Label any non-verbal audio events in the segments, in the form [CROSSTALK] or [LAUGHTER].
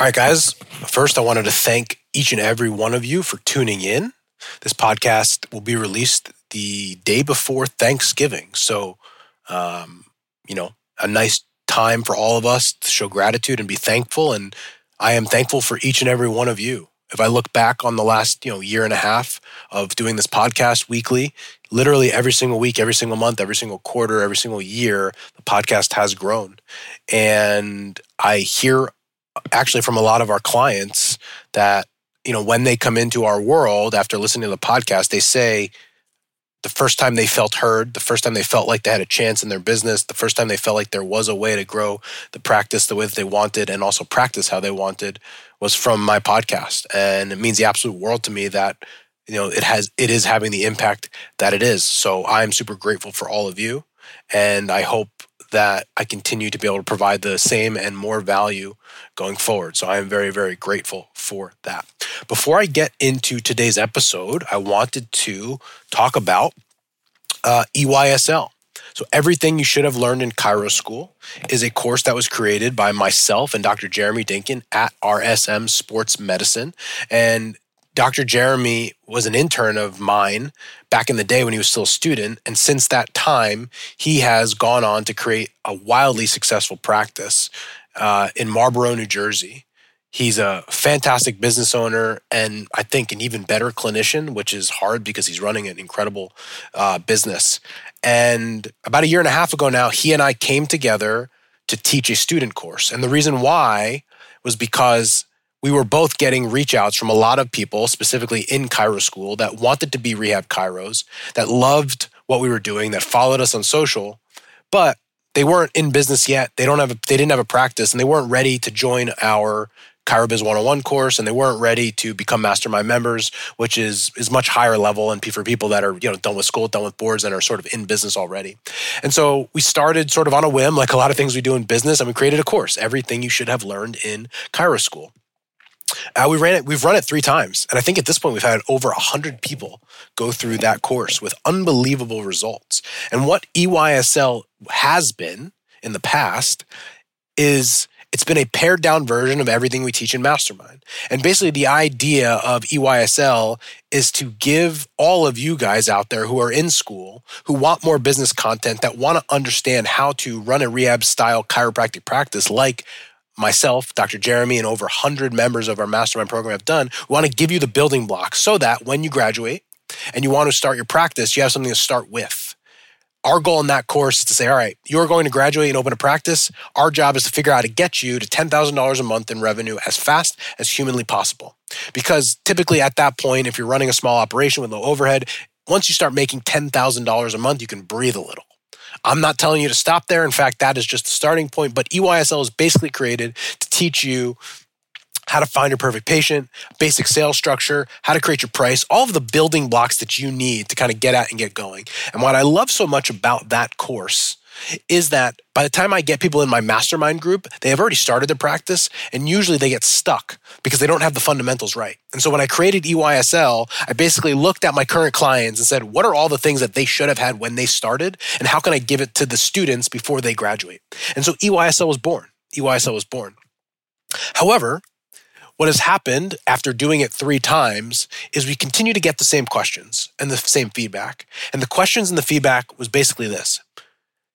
All right, guys. First, I wanted to thank each and every one of you for tuning in. This podcast will be released the day before Thanksgiving. So, um, you know, a nice time for all of us to show gratitude and be thankful. And I am thankful for each and every one of you. If I look back on the last, you know, year and a half of doing this podcast weekly, literally every single week, every single month, every single quarter, every single year, the podcast has grown. And I hear actually from a lot of our clients that you know when they come into our world after listening to the podcast they say the first time they felt heard the first time they felt like they had a chance in their business the first time they felt like there was a way to grow the practice the way that they wanted and also practice how they wanted was from my podcast. And it means the absolute world to me that you know it has it is having the impact that it is. So i'm super grateful for all of you. And i hope that I continue to be able to provide the same and more value going forward. So I am very, very grateful for that. Before I get into today's episode, I wanted to talk about uh, EYSL. So, everything you should have learned in Chiro School is a course that was created by myself and Dr. Jeremy Dinkin at RSM Sports Medicine. And Dr. Jeremy was an intern of mine back in the day when he was still a student. And since that time, he has gone on to create a wildly successful practice uh, in Marlboro, New Jersey. He's a fantastic business owner and I think an even better clinician, which is hard because he's running an incredible uh, business. And about a year and a half ago now, he and I came together to teach a student course. And the reason why was because we were both getting reach outs from a lot of people, specifically in Chiro school, that wanted to be rehab chiros, that loved what we were doing, that followed us on social, but they weren't in business yet. They don't have a, they didn't have a practice and they weren't ready to join our ChiroBiz 101 course and they weren't ready to become mastermind members, which is is much higher level and for people that are, you know, done with school, done with boards and are sort of in business already. And so we started sort of on a whim, like a lot of things we do in business, and we created a course, everything you should have learned in Chiro school. Uh, we ran it. We've run it three times, and I think at this point we've had over hundred people go through that course with unbelievable results. And what EYSL has been in the past is it's been a pared down version of everything we teach in Mastermind. And basically, the idea of EYSL is to give all of you guys out there who are in school, who want more business content, that want to understand how to run a rehab style chiropractic practice like myself, Dr. Jeremy, and over 100 members of our mastermind program have done, we want to give you the building blocks so that when you graduate and you want to start your practice, you have something to start with. Our goal in that course is to say, all right, you're going to graduate and open a practice. Our job is to figure out how to get you to $10,000 a month in revenue as fast as humanly possible. Because typically at that point, if you're running a small operation with low overhead, once you start making $10,000 a month, you can breathe a little. I'm not telling you to stop there. In fact, that is just the starting point. But EYSL is basically created to teach you how to find your perfect patient, basic sales structure, how to create your price, all of the building blocks that you need to kind of get at and get going. And what I love so much about that course is that by the time I get people in my mastermind group, they have already started their practice and usually they get stuck because they don't have the fundamentals right. And so when I created EYSL, I basically looked at my current clients and said, what are all the things that they should have had when they started? And how can I give it to the students before they graduate? And so EYSL was born. EYSL was born. However, what has happened after doing it three times is we continue to get the same questions and the same feedback. And the questions and the feedback was basically this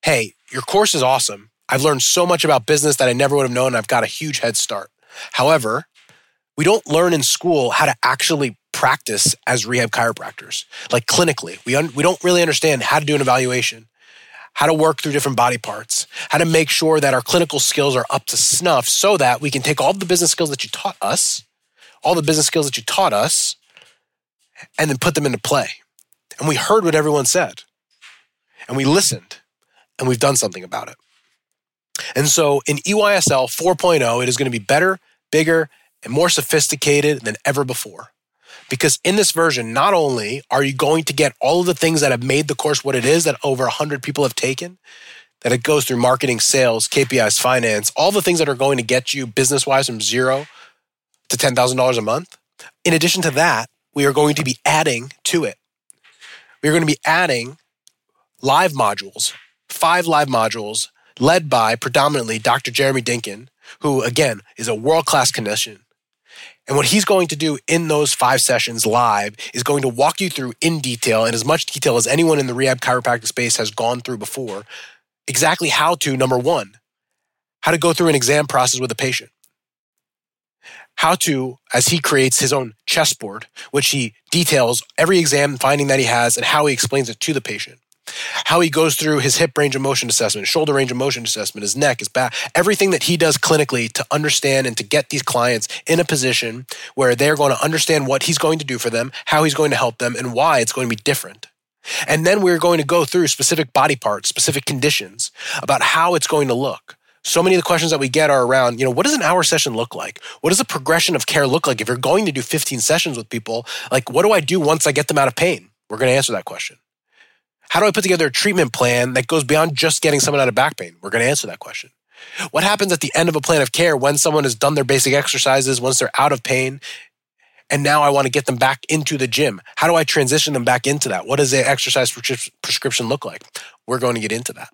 hey, your course is awesome. I've learned so much about business that I never would have known. I've got a huge head start. However, we don't learn in school how to actually practice as rehab chiropractors, like clinically. We, un- we don't really understand how to do an evaluation, how to work through different body parts, how to make sure that our clinical skills are up to snuff so that we can take all the business skills that you taught us, all the business skills that you taught us, and then put them into play. And we heard what everyone said, and we listened and we've done something about it. And so in EYSL 4.0, it is going to be better, bigger, and more sophisticated than ever before. Because in this version, not only are you going to get all of the things that have made the course what it is that over 100 people have taken, that it goes through marketing, sales, KPIs, finance, all the things that are going to get you business wise from zero to $10,000 a month. In addition to that, we are going to be adding to it. We're going to be adding live modules five live modules led by predominantly Dr. Jeremy Dinkin, who again is a world class clinician. And what he's going to do in those five sessions live is going to walk you through in detail, in as much detail as anyone in the rehab chiropractic space has gone through before, exactly how to, number one, how to go through an exam process with a patient. How to, as he creates his own chessboard, which he details every exam finding that he has and how he explains it to the patient how he goes through his hip range of motion assessment, shoulder range of motion assessment, his neck, his back, everything that he does clinically to understand and to get these clients in a position where they're going to understand what he's going to do for them, how he's going to help them, and why it's going to be different. And then we're going to go through specific body parts, specific conditions about how it's going to look. So many of the questions that we get are around, you know, what does an hour session look like? What does a progression of care look like? If you're going to do 15 sessions with people, like, what do I do once I get them out of pain? We're going to answer that question. How do I put together a treatment plan that goes beyond just getting someone out of back pain? We're going to answer that question. What happens at the end of a plan of care when someone has done their basic exercises, once they're out of pain, and now I want to get them back into the gym? How do I transition them back into that? What does the exercise prescription look like? We're going to get into that.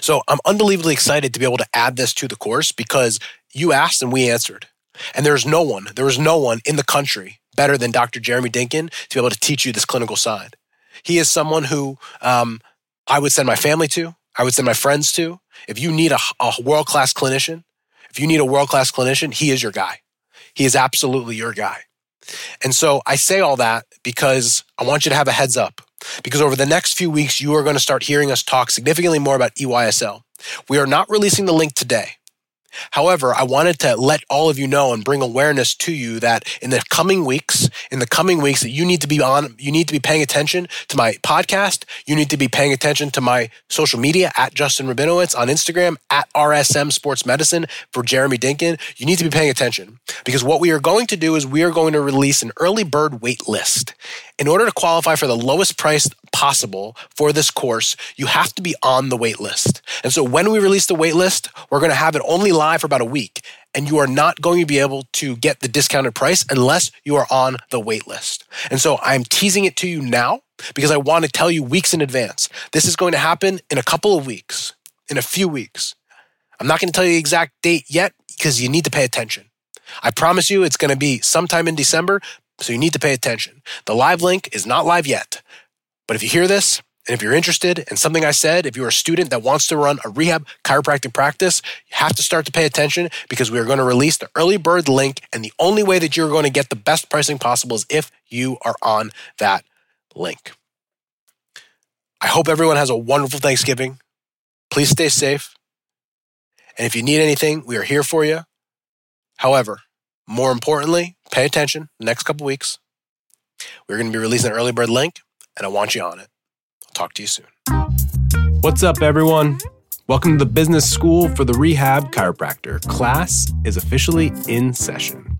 So I'm unbelievably excited to be able to add this to the course because you asked and we answered. And there's no one, there is no one in the country better than Dr. Jeremy Dinkin to be able to teach you this clinical side. He is someone who um, I would send my family to. I would send my friends to. If you need a, a world class clinician, if you need a world class clinician, he is your guy. He is absolutely your guy. And so I say all that because I want you to have a heads up. Because over the next few weeks, you are going to start hearing us talk significantly more about EYSL. We are not releasing the link today. However, I wanted to let all of you know and bring awareness to you that in the coming weeks, in the coming weeks that you need to be on, you need to be paying attention to my podcast. You need to be paying attention to my social media at Justin Rabinowitz on Instagram, at RSM Sports Medicine for Jeremy Dinkin. You need to be paying attention because what we are going to do is we are going to release an early bird wait list. In order to qualify for the lowest price possible for this course, you have to be on the wait list. And so when we release the wait list, we're going to have it only live for about a week. And you are not going to be able to get the discounted price unless you are on the wait list. And so I'm teasing it to you now because I want to tell you weeks in advance. This is going to happen in a couple of weeks, in a few weeks. I'm not going to tell you the exact date yet because you need to pay attention. I promise you it's going to be sometime in December, so you need to pay attention. The live link is not live yet. But if you hear this, and if you're interested in something I said, if you're a student that wants to run a rehab chiropractic practice, you have to start to pay attention because we are going to release the early bird link. And the only way that you're going to get the best pricing possible is if you are on that link. I hope everyone has a wonderful Thanksgiving. Please stay safe. And if you need anything, we are here for you. However, more importantly, pay attention next couple weeks. We're going to be releasing an early bird link, and I want you on it. I'll talk to you soon. What's up, everyone? Welcome to the Business School for the Rehab Chiropractor. Class is officially in session.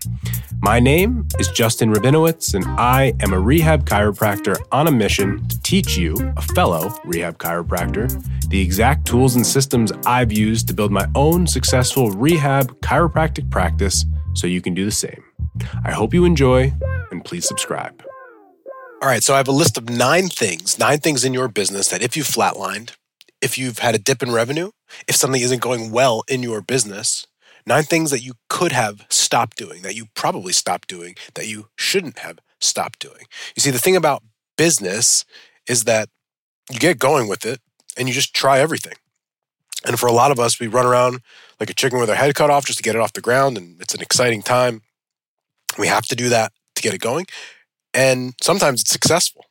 My name is Justin Rabinowitz, and I am a rehab chiropractor on a mission to teach you, a fellow rehab chiropractor, the exact tools and systems I've used to build my own successful rehab chiropractic practice so you can do the same. I hope you enjoy and please subscribe. All right, so I have a list of nine things, nine things in your business that if you flatlined, if you've had a dip in revenue, if something isn't going well in your business, nine things that you could have stopped doing, that you probably stopped doing, that you shouldn't have stopped doing. You see, the thing about business is that you get going with it and you just try everything. And for a lot of us, we run around like a chicken with our head cut off just to get it off the ground. And it's an exciting time. We have to do that to get it going. And sometimes it's successful.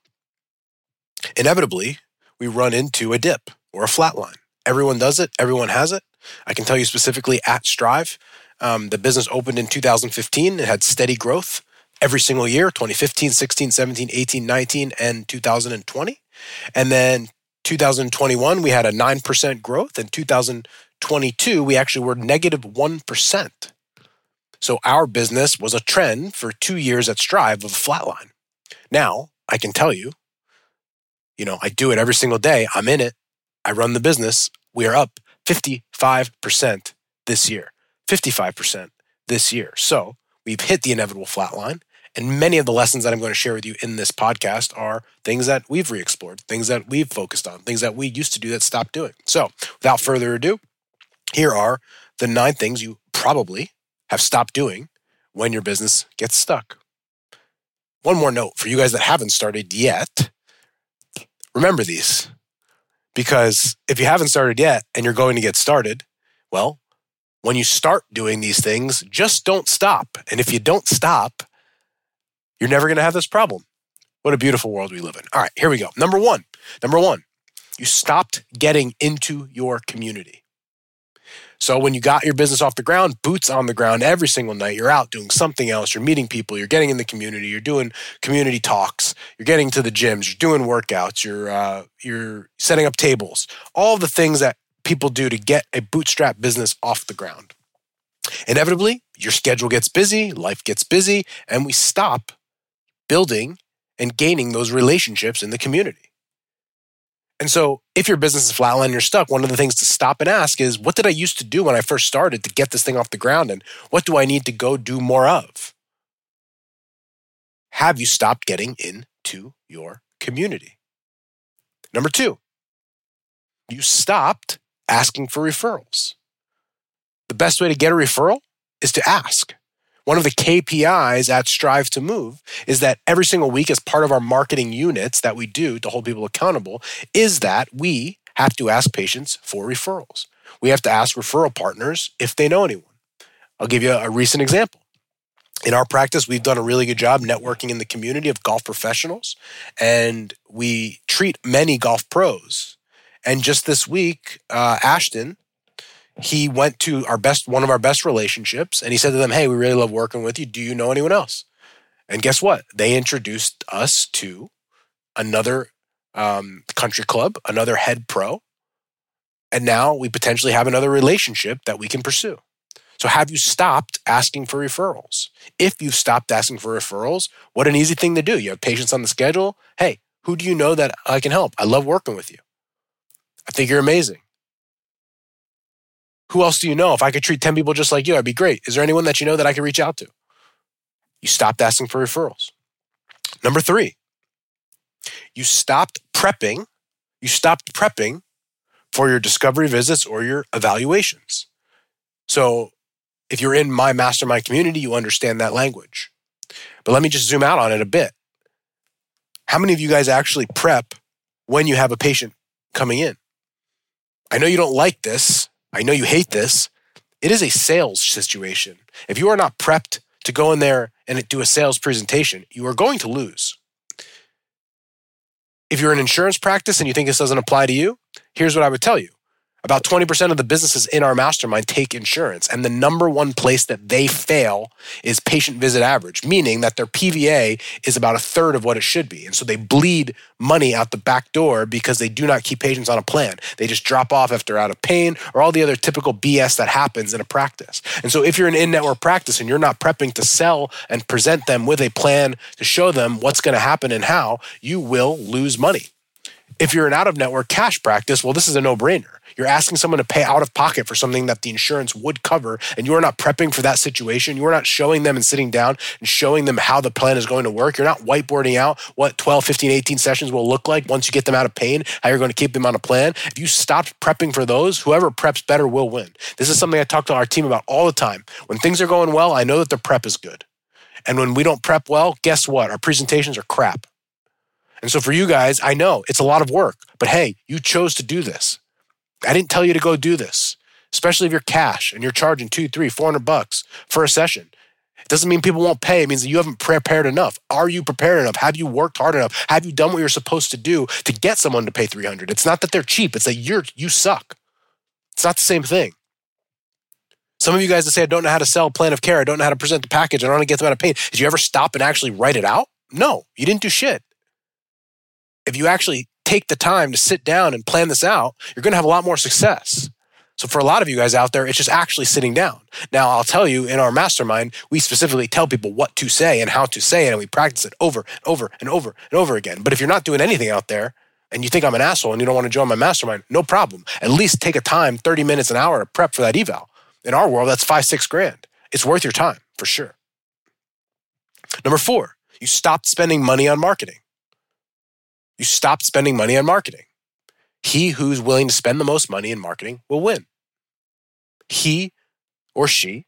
Inevitably, we run into a dip or a flat line. Everyone does it, everyone has it. I can tell you specifically at Strive, um, the business opened in 2015. It had steady growth every single year 2015, 16, 17, 18, 19, and 2020. And then 2021, we had a 9% growth. In 2022, we actually were negative 1. So our business was a trend for two years at Strive of a flatline. Now, I can tell you, you know, I do it every single day. I'm in it. I run the business. We are up 55% this year, 55% this year. So we've hit the inevitable flatline. And many of the lessons that I'm going to share with you in this podcast are things that we've re explored, things that we've focused on, things that we used to do that stopped doing. So without further ado, here are the nine things you probably have stopped doing when your business gets stuck. One more note for you guys that haven't started yet remember these because if you haven't started yet and you're going to get started, well, when you start doing these things, just don't stop. And if you don't stop, you're never going to have this problem. What a beautiful world we live in. All right, here we go. Number one. Number one, you stopped getting into your community. So when you got your business off the ground, boots on the ground every single night, you're out doing something else, you're meeting people, you're getting in the community, you're doing community talks, you're getting to the gyms, you're doing workouts, you're uh, you're setting up tables, all the things that people do to get a bootstrap business off the ground. Inevitably, your schedule gets busy, life gets busy, and we stop building and gaining those relationships in the community. And so, if your business is flatline you're stuck, one of the things to stop and ask is what did I used to do when I first started to get this thing off the ground? And what do I need to go do more of? Have you stopped getting into your community? Number two, you stopped asking for referrals. The best way to get a referral is to ask. One of the KPIs at Strive to Move is that every single week, as part of our marketing units that we do to hold people accountable, is that we have to ask patients for referrals. We have to ask referral partners if they know anyone. I'll give you a recent example. In our practice, we've done a really good job networking in the community of golf professionals, and we treat many golf pros. And just this week, uh, Ashton he went to our best one of our best relationships and he said to them hey we really love working with you. Do you know anyone else? And guess what? They introduced us to another um, country club another head pro and now we potentially have another relationship that we can pursue. So have you stopped asking for referrals? If you've stopped asking for referrals what an easy thing to do. You have patients on the schedule. Hey who do you know that i can help? I love working with you i think you're amazing who else do you know? If I could treat 10 people just like you, I'd be great. Is there anyone that you know that I could reach out to? You stopped asking for referrals. Number three, you stopped prepping. You stopped prepping for your discovery visits or your evaluations. So if you're in my mastermind community, you understand that language. But let me just zoom out on it a bit. How many of you guys actually prep when you have a patient coming in? I know you don't like this, I know you hate this. It is a sales situation. If you are not prepped to go in there and do a sales presentation, you are going to lose. If you're an insurance practice and you think this doesn't apply to you, here's what I would tell you about 20% of the businesses in our mastermind take insurance. And the number one place that they fail is patient visit average, meaning that their PVA is about a third of what it should be. And so they bleed money out the back door because they do not keep patients on a plan. They just drop off if they're out of pain or all the other typical BS that happens in a practice. And so if you're an in network practice and you're not prepping to sell and present them with a plan to show them what's going to happen and how, you will lose money. If you're an out of network cash practice, well, this is a no brainer you're asking someone to pay out of pocket for something that the insurance would cover, and you are not prepping for that situation. You are not showing them and sitting down and showing them how the plan is going to work. You're not whiteboarding out what 12, 15, 18 sessions will look like once you get them out of pain, how you're going to keep them on a plan. If you stopped prepping for those, whoever preps better will win. This is something I talk to our team about all the time. When things are going well, I know that the prep is good. And when we don't prep well, guess what? Our presentations are crap. And so for you guys, I know it's a lot of work, but hey, you chose to do this. I didn't tell you to go do this, especially if you're cash and you're charging two, three, four hundred bucks for a session. It doesn't mean people won't pay. It means that you haven't prepared enough. Are you prepared enough? Have you worked hard enough? Have you done what you're supposed to do to get someone to pay 300? It's not that they're cheap. It's that you're, you suck. It's not the same thing. Some of you guys that say, I don't know how to sell plan of care. I don't know how to present the package. I don't how to get them out of pain. Did you ever stop and actually write it out? No, you didn't do shit. If you actually take the time to sit down and plan this out, you're going to have a lot more success. So for a lot of you guys out there, it's just actually sitting down. Now, I'll tell you in our mastermind, we specifically tell people what to say and how to say it, and we practice it over and over and over and over again. But if you're not doing anything out there and you think I'm an asshole and you don't want to join my mastermind, no problem. At least take a time, 30 minutes, an hour to prep for that eval. In our world, that's five, six grand. It's worth your time for sure. Number four, you stopped spending money on marketing. You stop spending money on marketing. He who's willing to spend the most money in marketing will win. He or she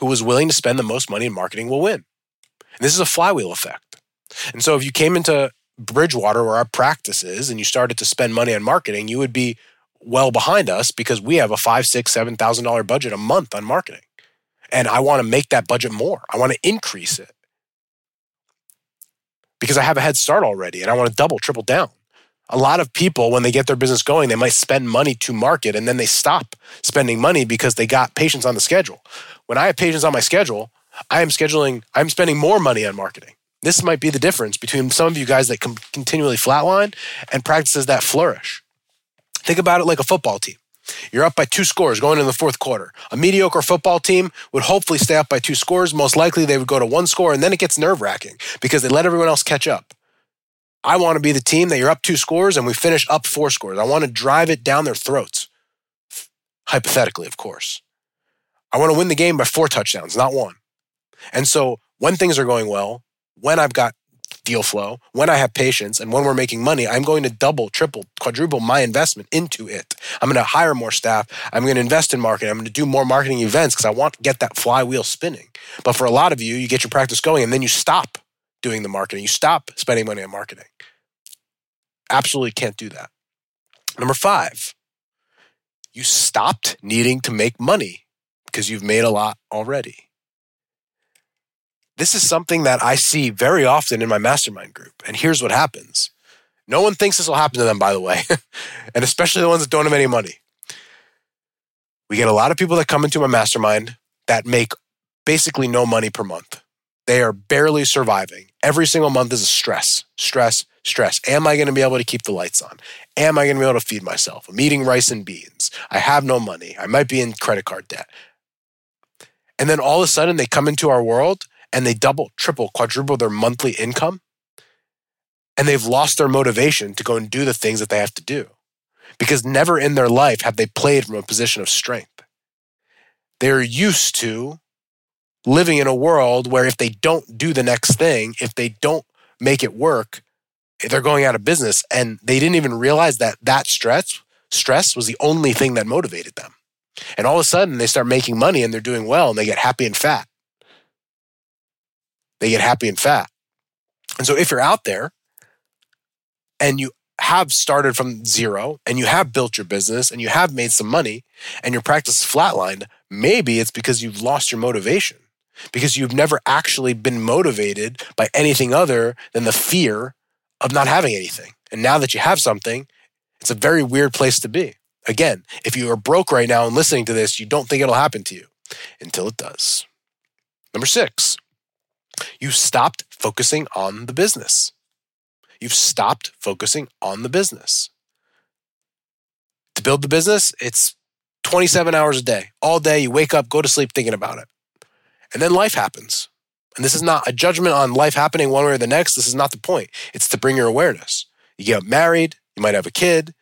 who was willing to spend the most money in marketing will win. And this is a flywheel effect. And so if you came into Bridgewater where our practice is and you started to spend money on marketing, you would be well behind us because we have a five, six, seven thousand dollar budget a month on marketing. And I want to make that budget more. I want to increase it because I have a head start already and I want to double, triple down. A lot of people, when they get their business going, they might spend money to market and then they stop spending money because they got patients on the schedule. When I have patients on my schedule, I am scheduling, I'm spending more money on marketing. This might be the difference between some of you guys that can continually flatline and practices that flourish. Think about it like a football team. You're up by two scores going into the fourth quarter. A mediocre football team would hopefully stay up by two scores. Most likely they would go to one score, and then it gets nerve wracking because they let everyone else catch up. I want to be the team that you're up two scores and we finish up four scores. I want to drive it down their throats. Hypothetically, of course. I want to win the game by four touchdowns, not one. And so when things are going well, when I've got deal flow, when I have patients, and when we're making money, I'm going to double, triple, quadruple my investment into it. I'm going to hire more staff. I'm going to invest in marketing. I'm going to do more marketing events because I want to get that flywheel spinning. But for a lot of you, you get your practice going and then you stop doing the marketing. You stop spending money on marketing. Absolutely can't do that. Number five, you stopped needing to make money because you've made a lot already this is something that I see very often in my mastermind group. And here's what happens no one thinks this will happen to them, by the way, [LAUGHS] and especially the ones that don't have any money. We get a lot of people that come into my mastermind that make basically no money per month. They are barely surviving. Every single month is a stress, stress, stress. Am I going to be able to keep the lights on? Am I going to be able to feed myself? I'm eating rice and beans. I have no money. I might be in credit card debt. And then all of a sudden they come into our world and they double, triple, quadruple their monthly income, and they've lost their motivation to go and do the things that they have to do because never in their life have they played from a position of strength. They're used to living in a world where if they don't do the next thing, if they don't make it work, they're going out of business. And they didn't even realize that that stress, stress was the only thing that motivated them. And all of a sudden they start making money and they're doing well and they get happy and fat they get happy and fat. And so if you're out there and you have started from zero and you have built your business and you have made some money and your practice is flatlined, maybe it's because you've lost your motivation because you've never actually been motivated by anything other than the fear of not having anything. And now that you have something, it's a very weird place to be. Again, if you are broke right now and listening to this, you don't think it'll happen to you until it does. Number six, you stopped focusing on the business. You've stopped focusing on the business. To build the business, it's 27 hours a day. All day, you wake up, go to sleep thinking about it. And then life happens. And this is not a judgment on life happening one way or the next. This is not the point. It's to bring your awareness. You get married, you might have a kid,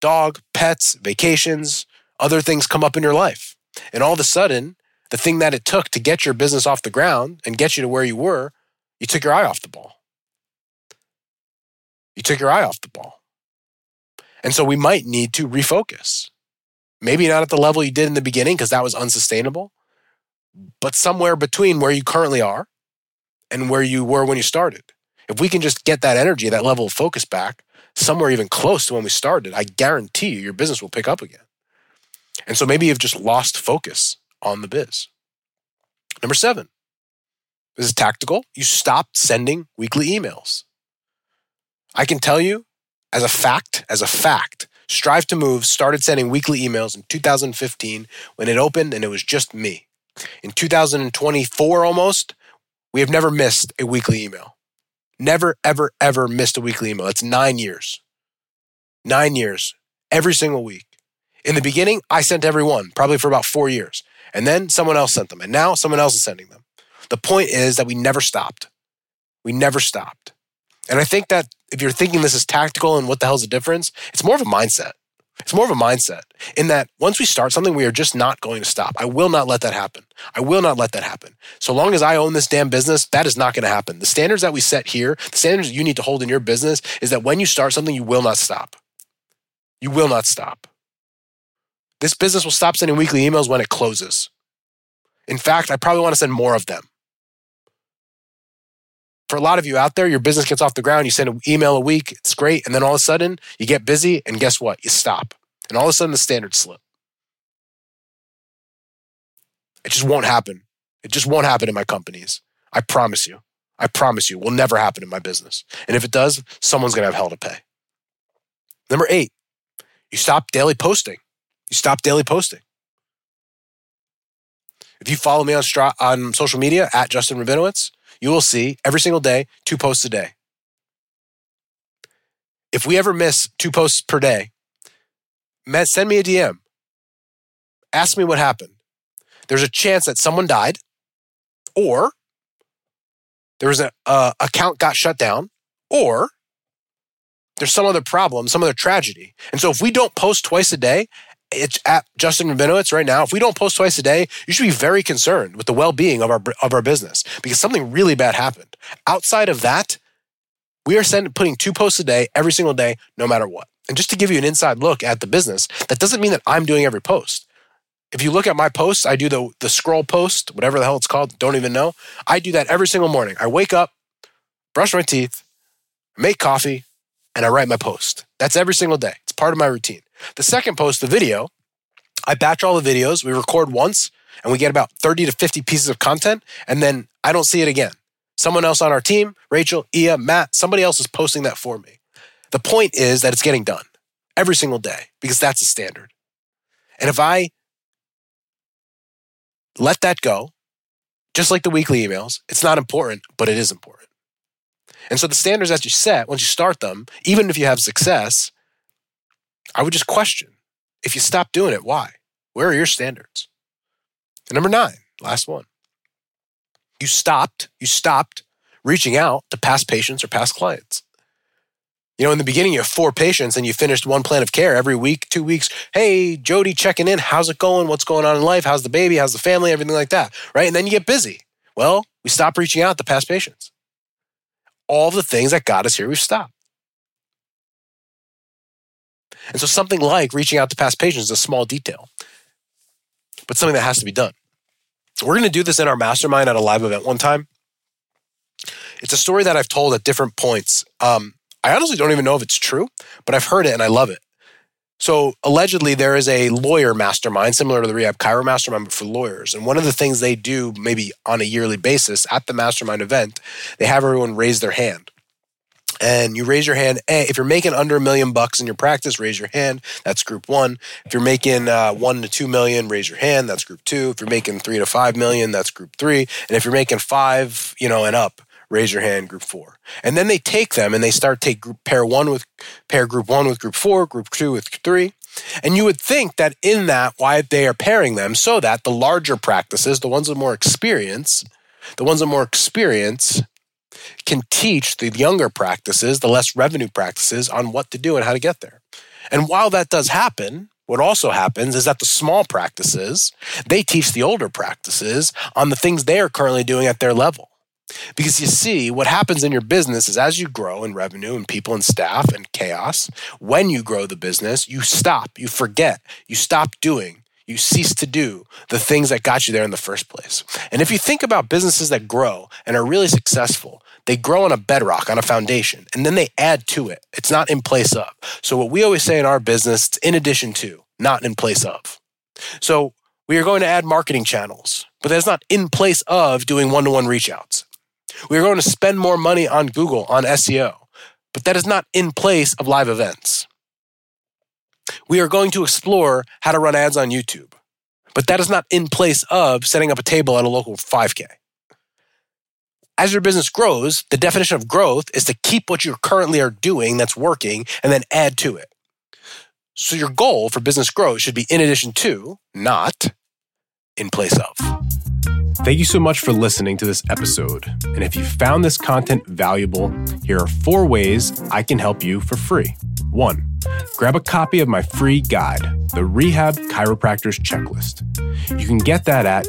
dog, pets, vacations, other things come up in your life. And all of a sudden, the thing that it took to get your business off the ground and get you to where you were, you took your eye off the ball. You took your eye off the ball. And so we might need to refocus. Maybe not at the level you did in the beginning because that was unsustainable, but somewhere between where you currently are and where you were when you started. If we can just get that energy, that level of focus back, somewhere even close to when we started, I guarantee you your business will pick up again. And so maybe you've just lost focus on the biz. Number seven, this is tactical. You stopped sending weekly emails. I can tell you as a fact, as a fact, Strive to Move started sending weekly emails in 2015 when it opened and it was just me. In 2024 almost, we have never missed a weekly email. Never, ever, ever missed a weekly email. It's nine years. Nine years, every single week. In the beginning, I sent every one, probably for about four years. And then someone else sent them. And now someone else is sending them. The point is that we never stopped. We never stopped. And I think that if you're thinking this is tactical and what the hell's the difference, it's more of a mindset. It's more of a mindset in that once we start something, we are just not going to stop. I will not let that happen. I will not let that happen. So long as I own this damn business, that is not going to happen. The standards that we set here, the standards you need to hold in your business is that when you start something, you will not stop. You will not stop. This business will stop sending weekly emails when it closes. In fact, I probably want to send more of them. For a lot of you out there, your business gets off the ground, you send an email a week, it's great. And then all of a sudden, you get busy, and guess what? You stop. And all of a sudden, the standards slip. It just won't happen. It just won't happen in my companies. I promise you. I promise you, will never happen in my business. And if it does, someone's going to have hell to pay. Number eight, you stop daily posting. You stop daily posting. If you follow me on, Stra- on social media at Justin Rabinowitz, you will see every single day two posts a day. If we ever miss two posts per day, send me a DM. Ask me what happened. There's a chance that someone died, or there was an uh, account got shut down, or there's some other problem, some other tragedy. And so if we don't post twice a day, it's at Justin Rabinowitz right now. If we don't post twice a day, you should be very concerned with the well-being of our of our business because something really bad happened. Outside of that, we are sending putting two posts a day every single day, no matter what. And just to give you an inside look at the business, that doesn't mean that I'm doing every post. If you look at my posts, I do the the scroll post, whatever the hell it's called, don't even know. I do that every single morning. I wake up, brush my teeth, make coffee, and I write my post. That's every single day. It's part of my routine. The second post, the video, I batch all the videos. We record once and we get about 30 to 50 pieces of content, and then I don't see it again. Someone else on our team, Rachel, Ia, Matt, somebody else is posting that for me. The point is that it's getting done every single day because that's the standard. And if I let that go, just like the weekly emails, it's not important, but it is important. And so the standards that you set, once you start them, even if you have success, I would just question if you stop doing it, why? Where are your standards? And number nine, last one. You stopped, you stopped reaching out to past patients or past clients. You know, in the beginning, you have four patients and you finished one plan of care every week, two weeks. Hey, Jody, checking in. How's it going? What's going on in life? How's the baby? How's the family? Everything like that. Right. And then you get busy. Well, we stop reaching out to past patients all the things that got us here, we've stopped. And so something like reaching out to past patients is a small detail, but something that has to be done. We're going to do this in our mastermind at a live event one time. It's a story that I've told at different points. Um, I honestly don't even know if it's true, but I've heard it and I love it. So allegedly, there is a lawyer mastermind similar to the Rehab Chiro mastermind, but for lawyers. And one of the things they do, maybe on a yearly basis at the mastermind event, they have everyone raise their hand. And you raise your hand. If you're making under a million bucks in your practice, raise your hand. That's group one. If you're making uh, one to two million, raise your hand. That's group two. If you're making three to five million, that's group three. And if you're making five, you know, and up, raise your hand group four and then they take them and they start take group pair one with pair group one with group four group two with three and you would think that in that why they are pairing them so that the larger practices the ones with more experience the ones with more experience can teach the younger practices the less revenue practices on what to do and how to get there and while that does happen what also happens is that the small practices they teach the older practices on the things they are currently doing at their level because you see, what happens in your business is as you grow in revenue and people and staff and chaos, when you grow the business, you stop, you forget, you stop doing, you cease to do the things that got you there in the first place. And if you think about businesses that grow and are really successful, they grow on a bedrock, on a foundation, and then they add to it. It's not in place of. So, what we always say in our business, it's in addition to, not in place of. So, we are going to add marketing channels, but that's not in place of doing one to one reach outs. We are going to spend more money on Google, on SEO, but that is not in place of live events. We are going to explore how to run ads on YouTube, but that is not in place of setting up a table at a local 5K. As your business grows, the definition of growth is to keep what you currently are doing that's working and then add to it. So your goal for business growth should be in addition to, not in place of. Thank you so much for listening to this episode. And if you found this content valuable, here are four ways I can help you for free. One, grab a copy of my free guide, the Rehab Chiropractors Checklist. You can get that at